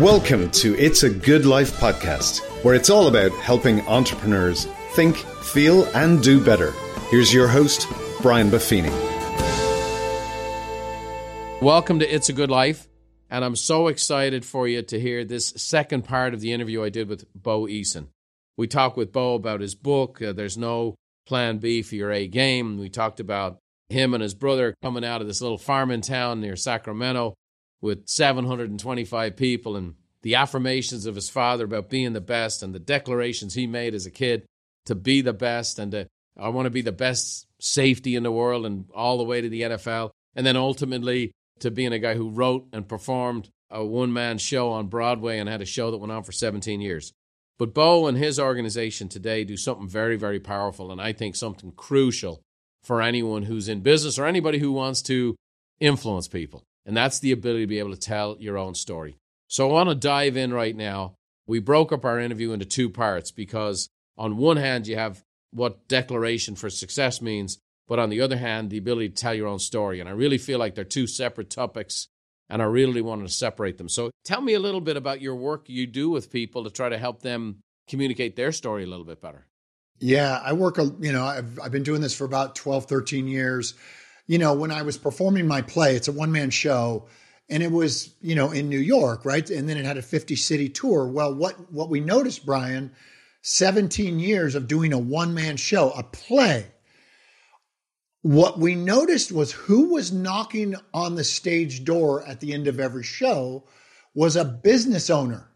Welcome to It's a Good Life podcast, where it's all about helping entrepreneurs think, feel, and do better. Here's your host, Brian Buffini. Welcome to It's a Good Life. And I'm so excited for you to hear this second part of the interview I did with Bo Eason. We talked with Bo about his book, uh, There's No Plan B for Your A Game. We talked about him and his brother coming out of this little farming town near Sacramento with 725 people and the affirmations of his father about being the best and the declarations he made as a kid to be the best and to, I want to be the best safety in the world and all the way to the NFL. And then ultimately to being a guy who wrote and performed a one man show on Broadway and had a show that went on for 17 years. But Bo and his organization today do something very, very powerful and I think something crucial for anyone who's in business or anybody who wants to influence people. And that's the ability to be able to tell your own story. So I want to dive in right now. We broke up our interview into two parts because, on one hand, you have what declaration for success means, but on the other hand, the ability to tell your own story. And I really feel like they're two separate topics, and I really wanted to separate them. So tell me a little bit about your work you do with people to try to help them communicate their story a little bit better. Yeah, I work, you know, I've, I've been doing this for about 12, 13 years you know, when I was performing my play, it's a one man show and it was, you know, in New York, right? And then it had a 50 city tour. Well, what what we noticed, Brian, 17 years of doing a one man show, a play. What we noticed was who was knocking on the stage door at the end of every show was a business owner,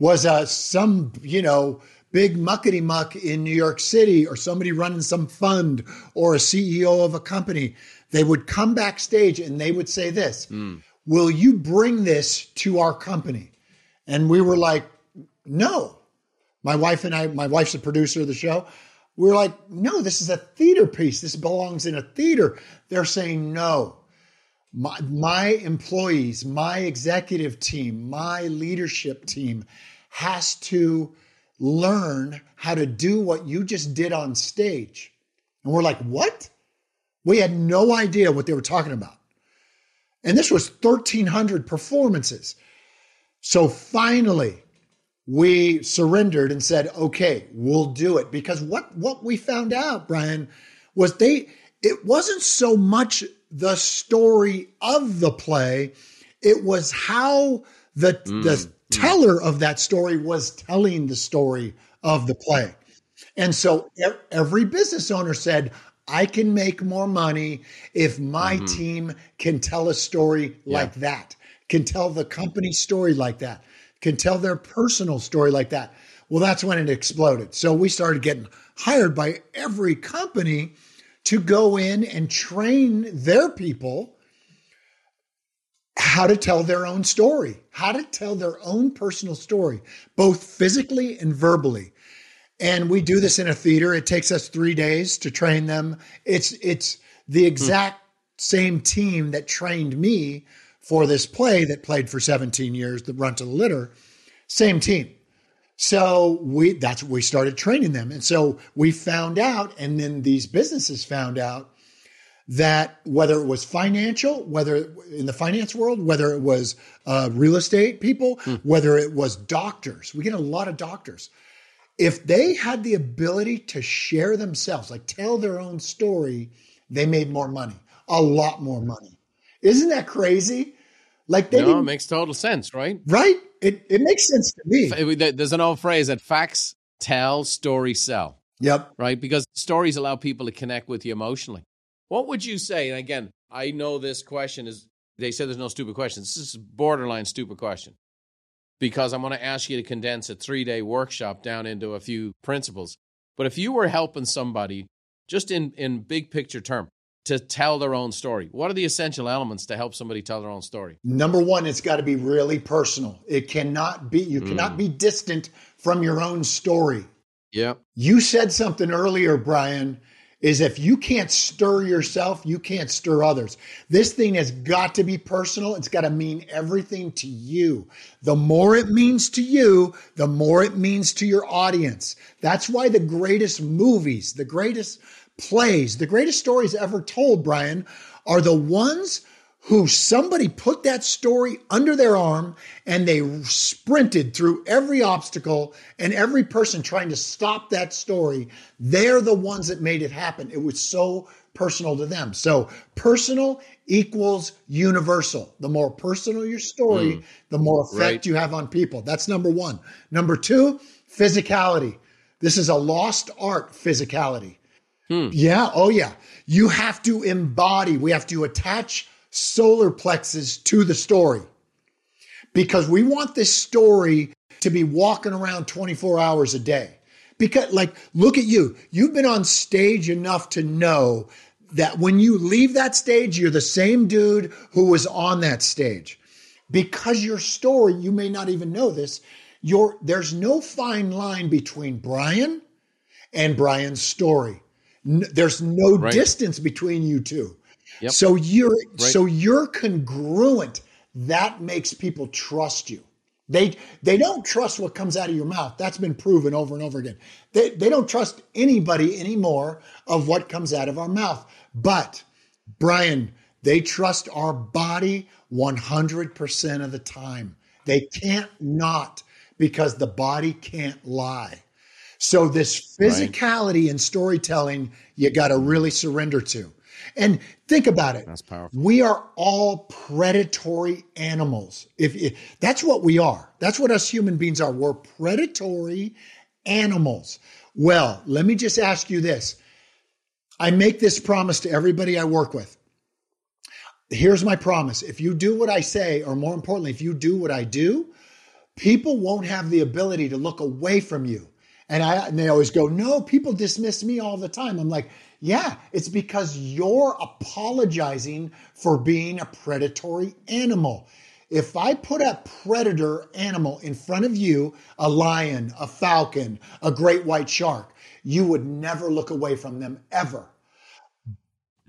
was a some, you know, big muckety muck in New York City or somebody running some fund or a CEO of a company, they would come backstage and they would say this mm. Will you bring this to our company? And we were like, No. My wife and I, my wife's a producer of the show. We we're like, No, this is a theater piece. This belongs in a theater. They're saying, No. My, my employees, my executive team, my leadership team has to learn how to do what you just did on stage. And we're like, what? We had no idea what they were talking about. And this was 1,300 performances. So finally, we surrendered and said, okay, we'll do it. Because what, what we found out, Brian, was they, it wasn't so much the story of the play, it was how the, mm. the teller of that story was telling the story of the play. And so every business owner said, I can make more money if my mm-hmm. team can tell a story yeah. like that, can tell the company story like that, can tell their personal story like that. Well, that's when it exploded. So we started getting hired by every company to go in and train their people how to tell their own story, how to tell their own personal story, both physically and verbally. And we do this in a theater. It takes us three days to train them. It's it's the exact hmm. same team that trained me for this play that played for 17 years, the Runt of the Litter. Same team. So we that's we started training them. And so we found out, and then these businesses found out that whether it was financial, whether in the finance world, whether it was uh, real estate people, hmm. whether it was doctors, we get a lot of doctors. If they had the ability to share themselves, like tell their own story, they made more money, a lot more money. Isn't that crazy? Like they no, it makes total sense, right? Right? It it makes sense to me. There's an old phrase that facts tell, stories sell. Yep. Right? Because stories allow people to connect with you emotionally. What would you say? And again, I know this question is, they said there's no stupid questions. This is borderline stupid question because I'm going to ask you to condense a three day workshop down into a few principles. But if you were helping somebody, just in, in big picture term, to tell their own story, what are the essential elements to help somebody tell their own story? Number one, it's got to be really personal. It cannot be, you mm. cannot be distant from your own story. Yeah. You said something earlier, Brian, is if you can't stir yourself, you can't stir others. This thing has got to be personal. It's got to mean everything to you. The more it means to you, the more it means to your audience. That's why the greatest movies, the greatest plays, the greatest stories ever told, Brian, are the ones who somebody put that story under their arm and they sprinted through every obstacle and every person trying to stop that story. They're the ones that made it happen. It was so personal to them. So personal equals universal. The more personal your story, mm. the more effect right. you have on people. That's number one. Number two, physicality. This is a lost art, physicality. Hmm. Yeah. Oh, yeah. You have to embody, we have to attach solar plexus to the story because we want this story to be walking around 24 hours a day. Because, like, look at you. You've been on stage enough to know that when you leave that stage, you're the same dude who was on that stage. Because your story, you may not even know this, your, there's no fine line between Brian and Brian's story. N- there's no right. distance between you two. Yep. So you're right. so you're congruent. That makes people trust you. They they don't trust what comes out of your mouth. That's been proven over and over again. They they don't trust anybody anymore of what comes out of our mouth. But Brian, they trust our body 100% of the time. They can't not because the body can't lie. So this physicality right. in storytelling you got to really surrender to. And think about it. That's powerful. We are all predatory animals. If, if, that's what we are. That's what us human beings are. We're predatory animals. Well, let me just ask you this. I make this promise to everybody I work with. Here's my promise. If you do what I say, or more importantly, if you do what I do, people won't have the ability to look away from you. And I and they always go, "No, people dismiss me all the time." I'm like, yeah, it's because you're apologizing for being a predatory animal. If I put a predator animal in front of you, a lion, a falcon, a great white shark, you would never look away from them ever.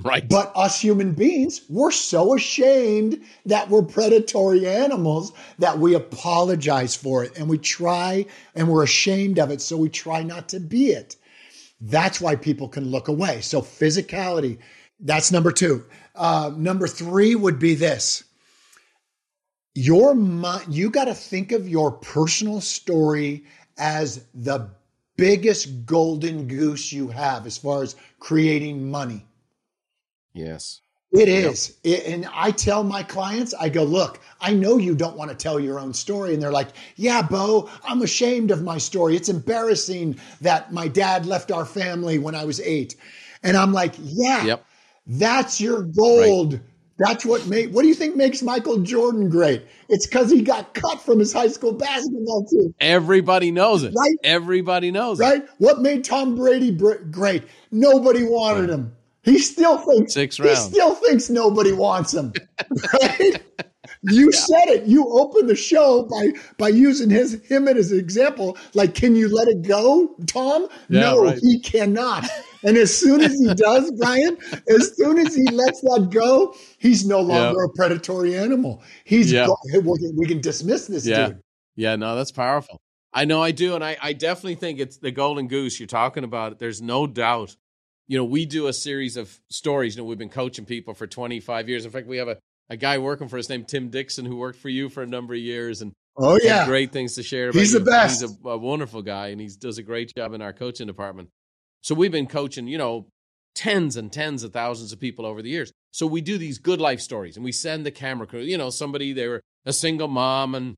Right. But us human beings, we're so ashamed that we're predatory animals that we apologize for it and we try and we're ashamed of it. So we try not to be it. That's why people can look away. So physicality, that's number two. Uh, number three would be this. Your mind, you got to think of your personal story as the biggest golden goose you have as far as creating money. Yes. It is. It, and I tell my clients, I go, look, I know you don't want to tell your own story. And they're like, yeah, Bo, I'm ashamed of my story. It's embarrassing that my dad left our family when I was eight. And I'm like, yeah, yep. that's your gold. Right. That's what made, what do you think makes Michael Jordan great? It's because he got cut from his high school basketball team. Everybody knows it. Right? Everybody knows right? it. Right? What made Tom Brady great? Nobody wanted right. him. He still thinks six rounds. He still thinks nobody wants him. Right? you yeah. said it. You opened the show by by using his him as an example. Like, can you let it go, Tom? Yeah, no, right. he cannot. And as soon as he does, Brian, as soon as he lets that go, he's no longer a predatory animal. He's go- we can dismiss this yeah. dude. Yeah, no, that's powerful. I know I do, and I, I definitely think it's the golden goose you're talking about. There's no doubt you know, we do a series of stories. You know, we've been coaching people for 25 years. In fact, we have a, a guy working for us named Tim Dixon who worked for you for a number of years and oh yeah, great things to share. He's you. the best. He's a, a wonderful guy and he does a great job in our coaching department. So we've been coaching, you know, tens and tens of thousands of people over the years. So we do these good life stories and we send the camera crew. You know, somebody they were a single mom and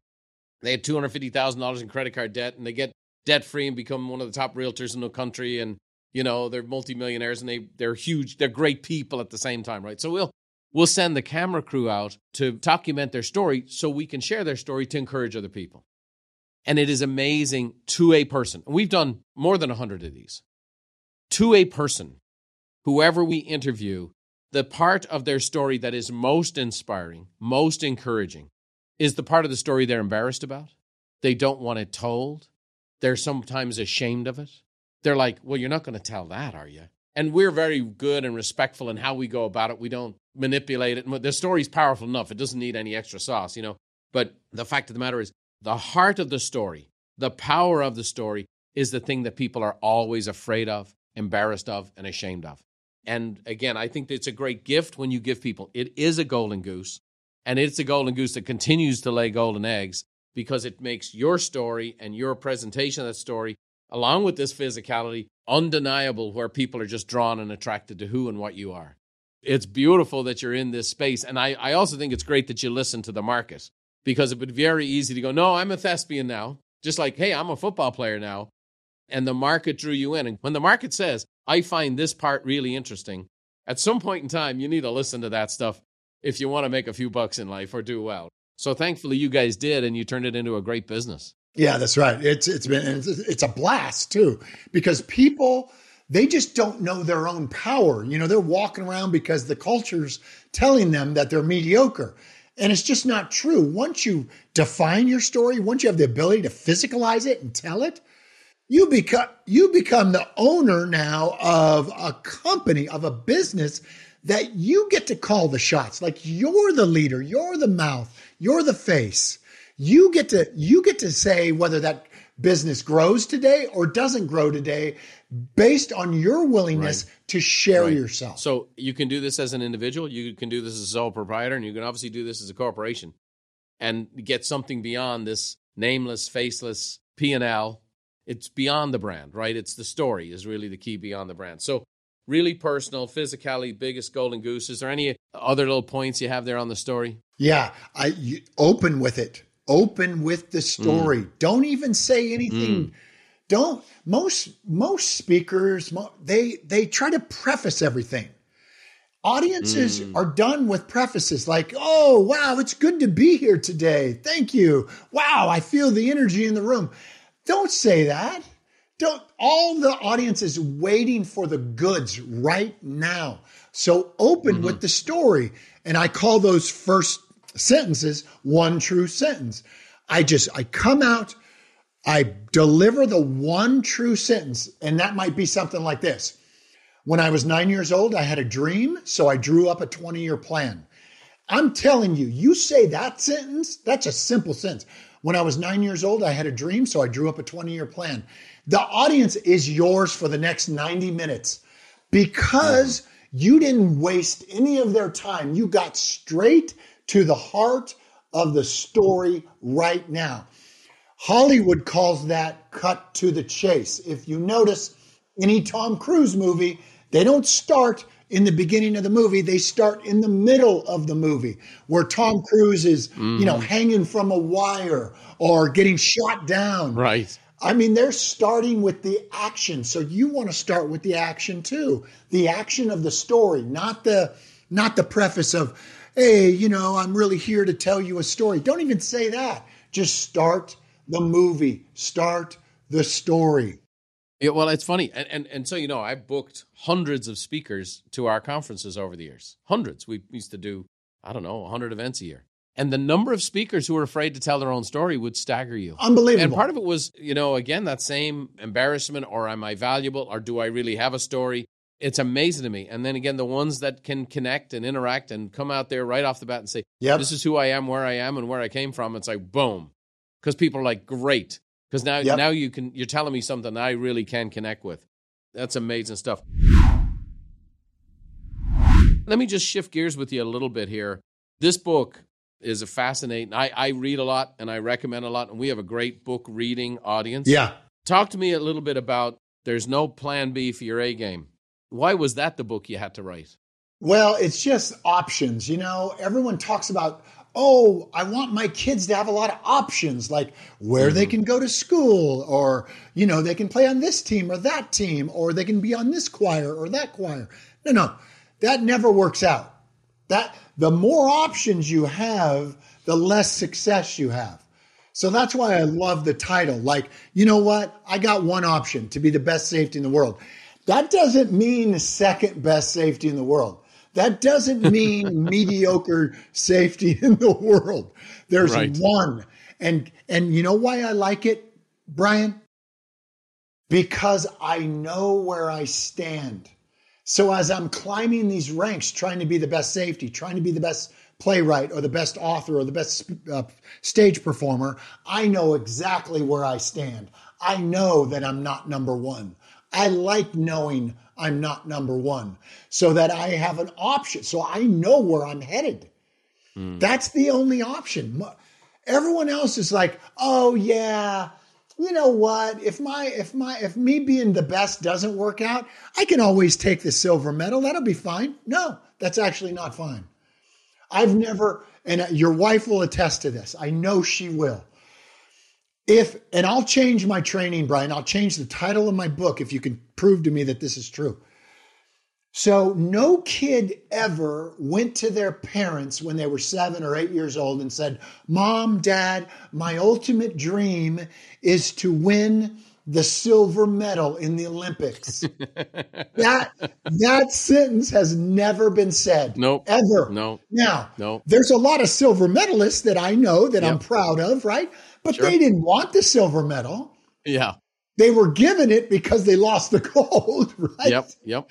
they had two hundred fifty thousand dollars in credit card debt and they get debt free and become one of the top realtors in the country and you know they're multimillionaires and they they're huge they're great people at the same time right? So we'll we'll send the camera crew out to document their story so we can share their story to encourage other people. And it is amazing to a person we've done more than 100 of these to a person whoever we interview the part of their story that is most inspiring most encouraging is the part of the story they're embarrassed about. They don't want it told. They're sometimes ashamed of it they're like, well, you're not going to tell that, are you? And we're very good and respectful in how we go about it. We don't manipulate it. The story's powerful enough. It doesn't need any extra sauce, you know. But the fact of the matter is, the heart of the story, the power of the story, is the thing that people are always afraid of, embarrassed of, and ashamed of. And again, I think it's a great gift when you give people. It is a golden goose, and it's a golden goose that continues to lay golden eggs because it makes your story and your presentation of that story, along with this physicality, undeniable where people are just drawn and attracted to who and what you are. It's beautiful that you're in this space. And I, I also think it's great that you listen to the market because it would be very easy to go, no, I'm a thespian now. Just like, hey, I'm a football player now. And the market drew you in. And when the market says, I find this part really interesting, at some point in time, you need to listen to that stuff if you want to make a few bucks in life or do well. So thankfully, you guys did, and you turned it into a great business. Yeah, that's right. It's it's been it's, a blast too because people they just don't know their own power. You know, they're walking around because the culture's telling them that they're mediocre. And it's just not true. Once you define your story, once you have the ability to physicalize it and tell it, you become you become the owner now of a company, of a business that you get to call the shots. Like you're the leader, you're the mouth, you're the face. You get to you get to say whether that business grows today or doesn't grow today based on your willingness right. to share right. yourself. So you can do this as an individual, you can do this as a sole proprietor, and you can obviously do this as a corporation and get something beyond this nameless, faceless P&L. It's beyond the brand, right? It's the story is really the key beyond the brand. So really personal, physically biggest golden goose. Is there any other little points you have there on the story? Yeah, I you, open with it. Open with the story. Mm. Don't even say anything. Mm. Don't most most speakers they they try to preface everything. Audiences mm. are done with prefaces like, "Oh, wow, it's good to be here today. Thank you. Wow, I feel the energy in the room." Don't say that. Don't all the audience is waiting for the goods right now. So open mm-hmm. with the story. And I call those first sentences one true sentence. I just I come out, I deliver the one true sentence, and that might be something like this. When I was nine years old, I had a dream, so I drew up a 20 year plan. I'm telling you, you say that sentence, that's a simple sentence. When I was nine years old, I had a dream, so I drew up a 20 year plan. The audience is yours for the next 90 minutes because you didn't waste any of their time. You got straight to the heart of the story right now. Hollywood calls that cut to the chase. If you notice any Tom Cruise movie, they don't start in the beginning of the movie, they start in the middle of the movie where Tom Cruise is, mm. you know, mm-hmm. hanging from a wire or getting shot down. Right. I mean, they're starting with the action. So you want to start with the action too. The action of the story, not the not the preface of, hey, you know, I'm really here to tell you a story. Don't even say that. Just start the movie. Start the story. Yeah, well, it's funny, and, and and so you know, I've booked hundreds of speakers to our conferences over the years. Hundreds. We used to do, I don't know, hundred events a year. And the number of speakers who were afraid to tell their own story would stagger you. Unbelievable. And part of it was, you know, again, that same embarrassment or am I valuable or do I really have a story? It's amazing to me. And then again, the ones that can connect and interact and come out there right off the bat and say, yep. this is who I am, where I am, and where I came from. It's like, boom. Because people are like, great. Because now, yep. now you can, you're telling me something I really can connect with. That's amazing stuff. Let me just shift gears with you a little bit here. This book, is a fascinating. I, I read a lot and I recommend a lot, and we have a great book reading audience. Yeah. Talk to me a little bit about There's No Plan B for Your A Game. Why was that the book you had to write? Well, it's just options. You know, everyone talks about, oh, I want my kids to have a lot of options, like where mm-hmm. they can go to school, or, you know, they can play on this team or that team, or they can be on this choir or that choir. No, no, that never works out. That the more options you have, the less success you have. So that's why I love the title. Like, you know what? I got one option to be the best safety in the world. That doesn't mean second best safety in the world. That doesn't mean mediocre safety in the world. There's right. one. And and you know why I like it, Brian? Because I know where I stand. So as I'm climbing these ranks, trying to be the best safety, trying to be the best playwright or the best author or the best uh, stage performer, I know exactly where I stand. I know that I'm not number one. I like knowing I'm not number one, so that I have an option. So I know where I'm headed. Mm. That's the only option. Everyone else is like, oh yeah, you know what? If my if my if me being the best doesn't work out, I can always take the silver medal. That'll be fine. No, that's actually not fine. I've never, and your wife will attest to this. I know she will. If and I'll change my training, Brian. I'll change the title of my book if you can prove to me that this is true. So, no kid ever went to their parents when they were seven or eight years old and said, Mom, Dad, my ultimate dream is to win the silver medal in the Olympics. that that sentence has never been said. Nope. Ever. No. Now, no. there's a lot of silver medalists that I know that yep. I'm proud of, right? But sure. they didn't want the silver medal. Yeah. They were given it because they lost the gold, right? Yep. Yep.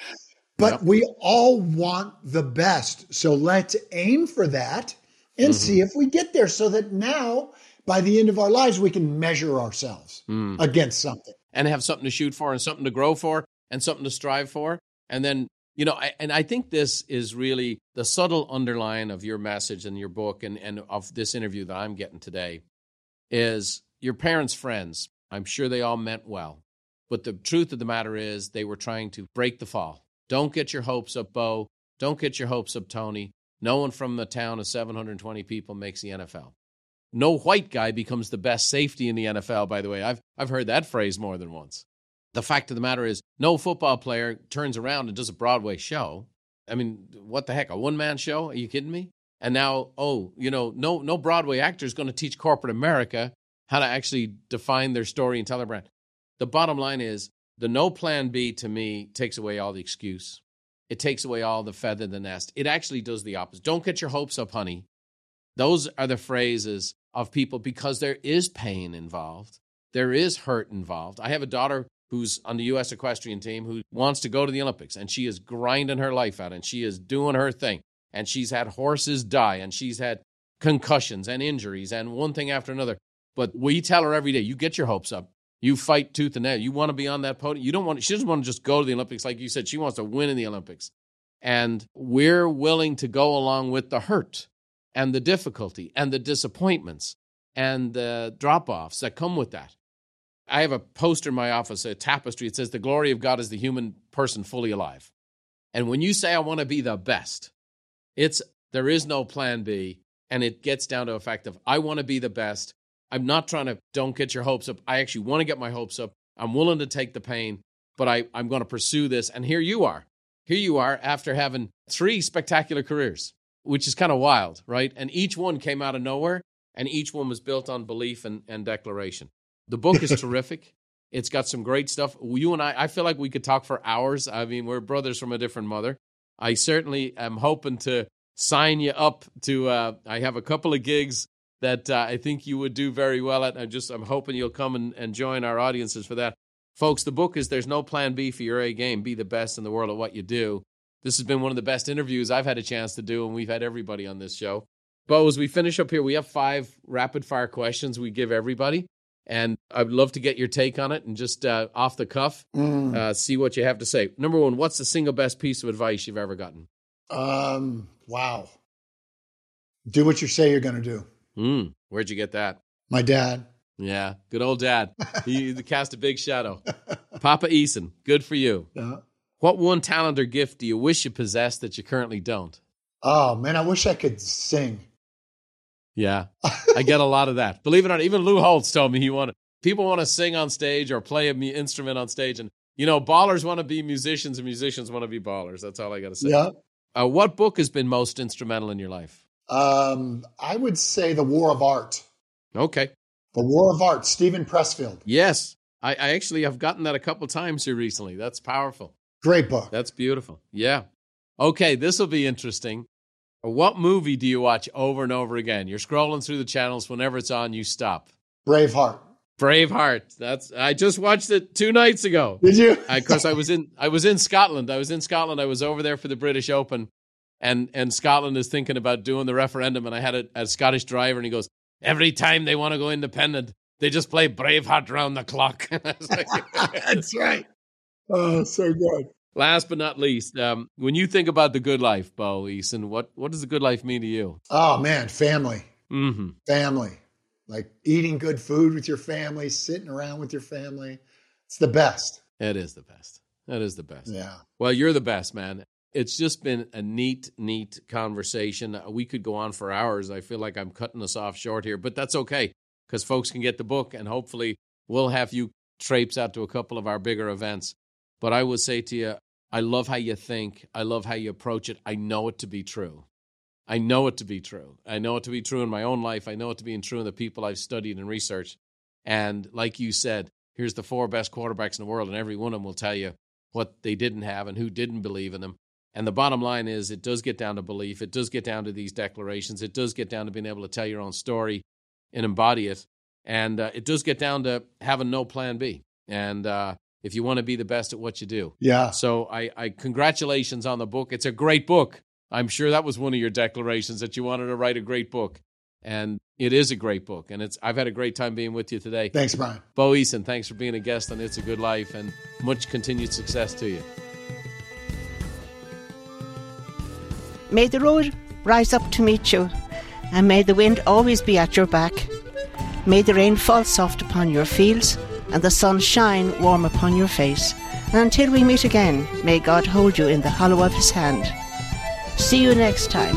But yep. we all want the best. So let's aim for that and mm-hmm. see if we get there so that now, by the end of our lives, we can measure ourselves mm. against something. And have something to shoot for and something to grow for and something to strive for. And then, you know, I, and I think this is really the subtle underline of your message and your book and, and of this interview that I'm getting today is your parents' friends. I'm sure they all meant well. But the truth of the matter is, they were trying to break the fall. Don't get your hopes up, Bo. Don't get your hopes up, Tony. No one from the town of 720 people makes the NFL. No white guy becomes the best safety in the NFL, by the way. I've, I've heard that phrase more than once. The fact of the matter is, no football player turns around and does a Broadway show. I mean, what the heck? A one man show? Are you kidding me? And now, oh, you know, no, no Broadway actor is going to teach corporate America how to actually define their story and tell their brand. The bottom line is the no plan B to me takes away all the excuse. It takes away all the feather in the nest. It actually does the opposite. Don't get your hopes up, honey. Those are the phrases of people because there is pain involved. There is hurt involved. I have a daughter who's on the U.S. equestrian team who wants to go to the Olympics, and she is grinding her life out and she is doing her thing. And she's had horses die, and she's had concussions and injuries and one thing after another. But we tell her every day, you get your hopes up. You fight tooth and nail. You want to be on that podium. You don't want. She doesn't want to just go to the Olympics, like you said. She wants to win in the Olympics, and we're willing to go along with the hurt and the difficulty and the disappointments and the drop offs that come with that. I have a poster in my office, a tapestry. It says, "The glory of God is the human person fully alive." And when you say, "I want to be the best," it's there is no plan B, and it gets down to a fact of I want to be the best. I'm not trying to don't get your hopes up. I actually want to get my hopes up. I'm willing to take the pain, but I, I'm going to pursue this. And here you are. Here you are after having three spectacular careers, which is kind of wild, right? And each one came out of nowhere, and each one was built on belief and, and declaration. The book is terrific. It's got some great stuff. You and I, I feel like we could talk for hours. I mean, we're brothers from a different mother. I certainly am hoping to sign you up to. Uh, I have a couple of gigs that uh, I think you would do very well at. I'm just I'm hoping you'll come and, and join our audiences for that. Folks, the book is There's No Plan B for Your A Game. Be the best in the world at what you do. This has been one of the best interviews I've had a chance to do, and we've had everybody on this show. Bo, as we finish up here, we have five rapid fire questions we give everybody. And I'd love to get your take on it and just uh, off the cuff, mm. uh, see what you have to say. Number one, what's the single best piece of advice you've ever gotten? Um, wow. Do what you say you're going to do. Mm, where'd you get that? My dad. Yeah, good old dad. he cast a big shadow. Papa Eason, good for you. Yeah. What one talent or gift do you wish you possessed that you currently don't? Oh man, I wish I could sing. Yeah, I get a lot of that. Believe it or not, even Lou Holtz told me he wanted people want to sing on stage or play an instrument on stage, and you know, ballers want to be musicians and musicians want to be ballers. That's all I got to say. Yeah. Uh, what book has been most instrumental in your life? Um, I would say The War of Art. Okay. The War of Art, Steven Pressfield. Yes. I, I actually have gotten that a couple times here recently. That's powerful. Great book. That's beautiful. Yeah. Okay, this will be interesting. What movie do you watch over and over again? You're scrolling through the channels. Whenever it's on, you stop. Braveheart. Braveheart. That's I just watched it two nights ago. Did you? Of course, I was in I was in Scotland. I was in Scotland. I was over there for the British Open, and and Scotland is thinking about doing the referendum. And I had a, a Scottish driver, and he goes, every time they want to go independent, they just play Braveheart round the clock. like, That's right. Oh, so good. Last but not least, um, when you think about the good life, Bo Eason, what what does the good life mean to you? Oh man, family, mm-hmm. family, like eating good food with your family, sitting around with your family. It's the best. It is the best. That is the best. Yeah. Well, you're the best, man. It's just been a neat, neat conversation. Uh, we could go on for hours. I feel like I'm cutting us off short here, but that's okay because folks can get the book and hopefully we'll have you traipse out to a couple of our bigger events. But I will say to you, I love how you think. I love how you approach it. I know it to be true. I know it to be true. I know it to be true in my own life. I know it to be true in the people I've studied and researched. And like you said, here's the four best quarterbacks in the world, and every one of them will tell you what they didn't have and who didn't believe in them. And the bottom line is, it does get down to belief. It does get down to these declarations. It does get down to being able to tell your own story and embody it. And uh, it does get down to having no plan B. And uh, if you want to be the best at what you do. Yeah. So I, I congratulations on the book. It's a great book. I'm sure that was one of your declarations that you wanted to write a great book. And it is a great book. And it's I've had a great time being with you today. Thanks, Brian. Bo Eason, thanks for being a guest on It's a Good Life and much continued success to you. May the road rise up to meet you, and may the wind always be at your back. May the rain fall soft upon your fields, and the sun shine warm upon your face. And until we meet again, may God hold you in the hollow of his hand. See you next time.